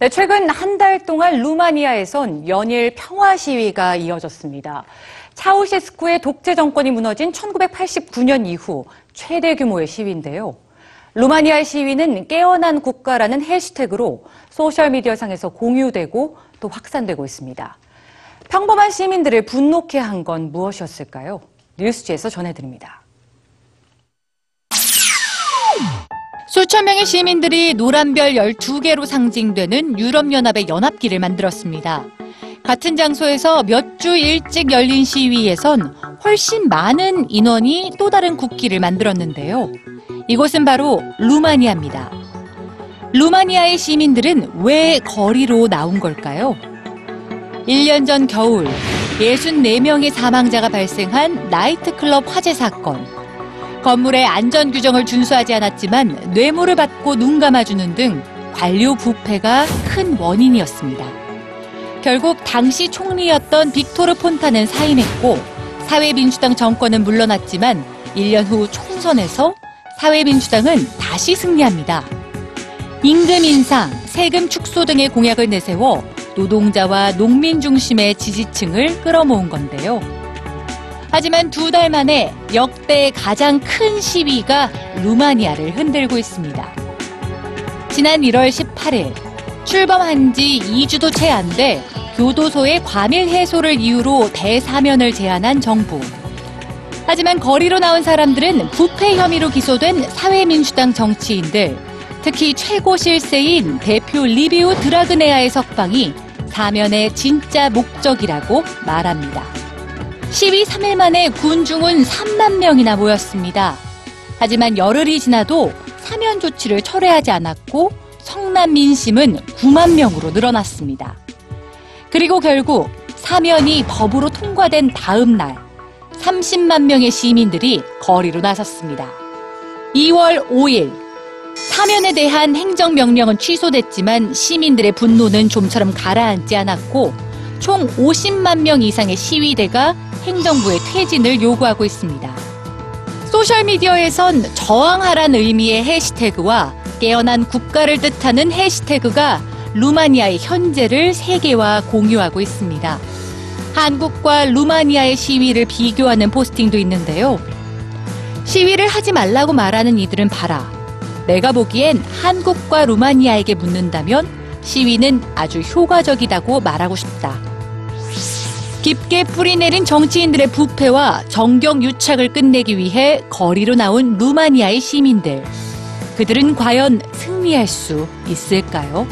네, 최근 한 달 동안 루마니아에선 연일 평화 시위가 이어졌습니다. 차우셰스쿠의 독재 정권이 무너진 1989년 이후 최대 규모의 시위인데요. 루마니아의 시위는 깨어난 국가라는 해시태그로 소셜미디어상에서 공유되고 또 확산되고 있습니다. 평범한 시민들을 분노케 한 건 무엇이었을까요? 뉴스지에서 전해드립니다. 수천 명의 시민들이 노란별 12개로 상징되는 유럽연합의 연합기를 만들었습니다. 같은 장소에서 몇 주 일찍 열린 시위에선 훨씬 많은 인원이 또 다른 국기를 만들었는데요. 이곳은 바로 루마니아입니다. 루마니아의 시민들은 왜 거리로 나온 걸까요? 1년 전 겨울 64명의 사망자가 발생한 나이트클럽 화재 사건. 건물의 안전 규정을 준수하지 않았지만 뇌물을 받고 눈 감아주는 등 관료 부패가 큰 원인이었습니다. 결국 당시 총리였던 빅토르 폰타는 사임했고 사회민주당 정권은 물러났지만 1년 후 총선에서 사회민주당은 다시 승리합니다. 임금 인상, 세금 축소 등의 공약을 내세워 노동자와 농민 중심의 지지층을 끌어모은 건데요. 하지만 두 달 만에 역대 가장 큰 시위가 루마니아를 흔들고 있습니다. 지난 1월 18일 출범한 지 2주도 채 안 돼 교도소의 과밀 해소를 이유로 대사면을 제안한 정부. 하지만 거리로 나온 사람들은 부패 혐의로 기소된 사회민주당 정치인들, 특히 최고 실세인 대표 리비우 드라그네아의 석방이 사면의 진짜 목적이라고 말합니다. 12 3일 만에 군중은 3만 명이나 모였습니다. 하지만 열흘이 지나도 사면 조치를 철회하지 않았고 성남 민심은 9만 명으로 늘어났습니다. 그리고 결국 사면이 법으로 통과된 다음 날 30만 명의 시민들이 거리로 나섰습니다. 2월 5일 사면에 대한 행정명령은 취소됐지만 시민들의 분노는 좀처럼 가라앉지 않았고 총 50만 명 이상의 시위대가 행정부의 퇴진을 요구하고 있습니다. 소셜미디어에선 저항하란 의미의 해시태그와 깨어난 국가를 뜻하는 해시태그가 루마니아의 현재를 세계와 공유하고 있습니다. 한국과 루마니아의 시위를 비교하는 포스팅도 있는데요. 시위를 하지 말라고 말하는 이들은 봐라. 내가 보기엔 한국과 루마니아에게 묻는다면 시위는 아주 효과적이다고 말하고 싶다. 깊게 뿌리내린 정치인들의 부패와 정경 유착을 끝내기 위해 거리로 나온 루마니아의 시민들. 그들은 과연 승리할 수 있을까요?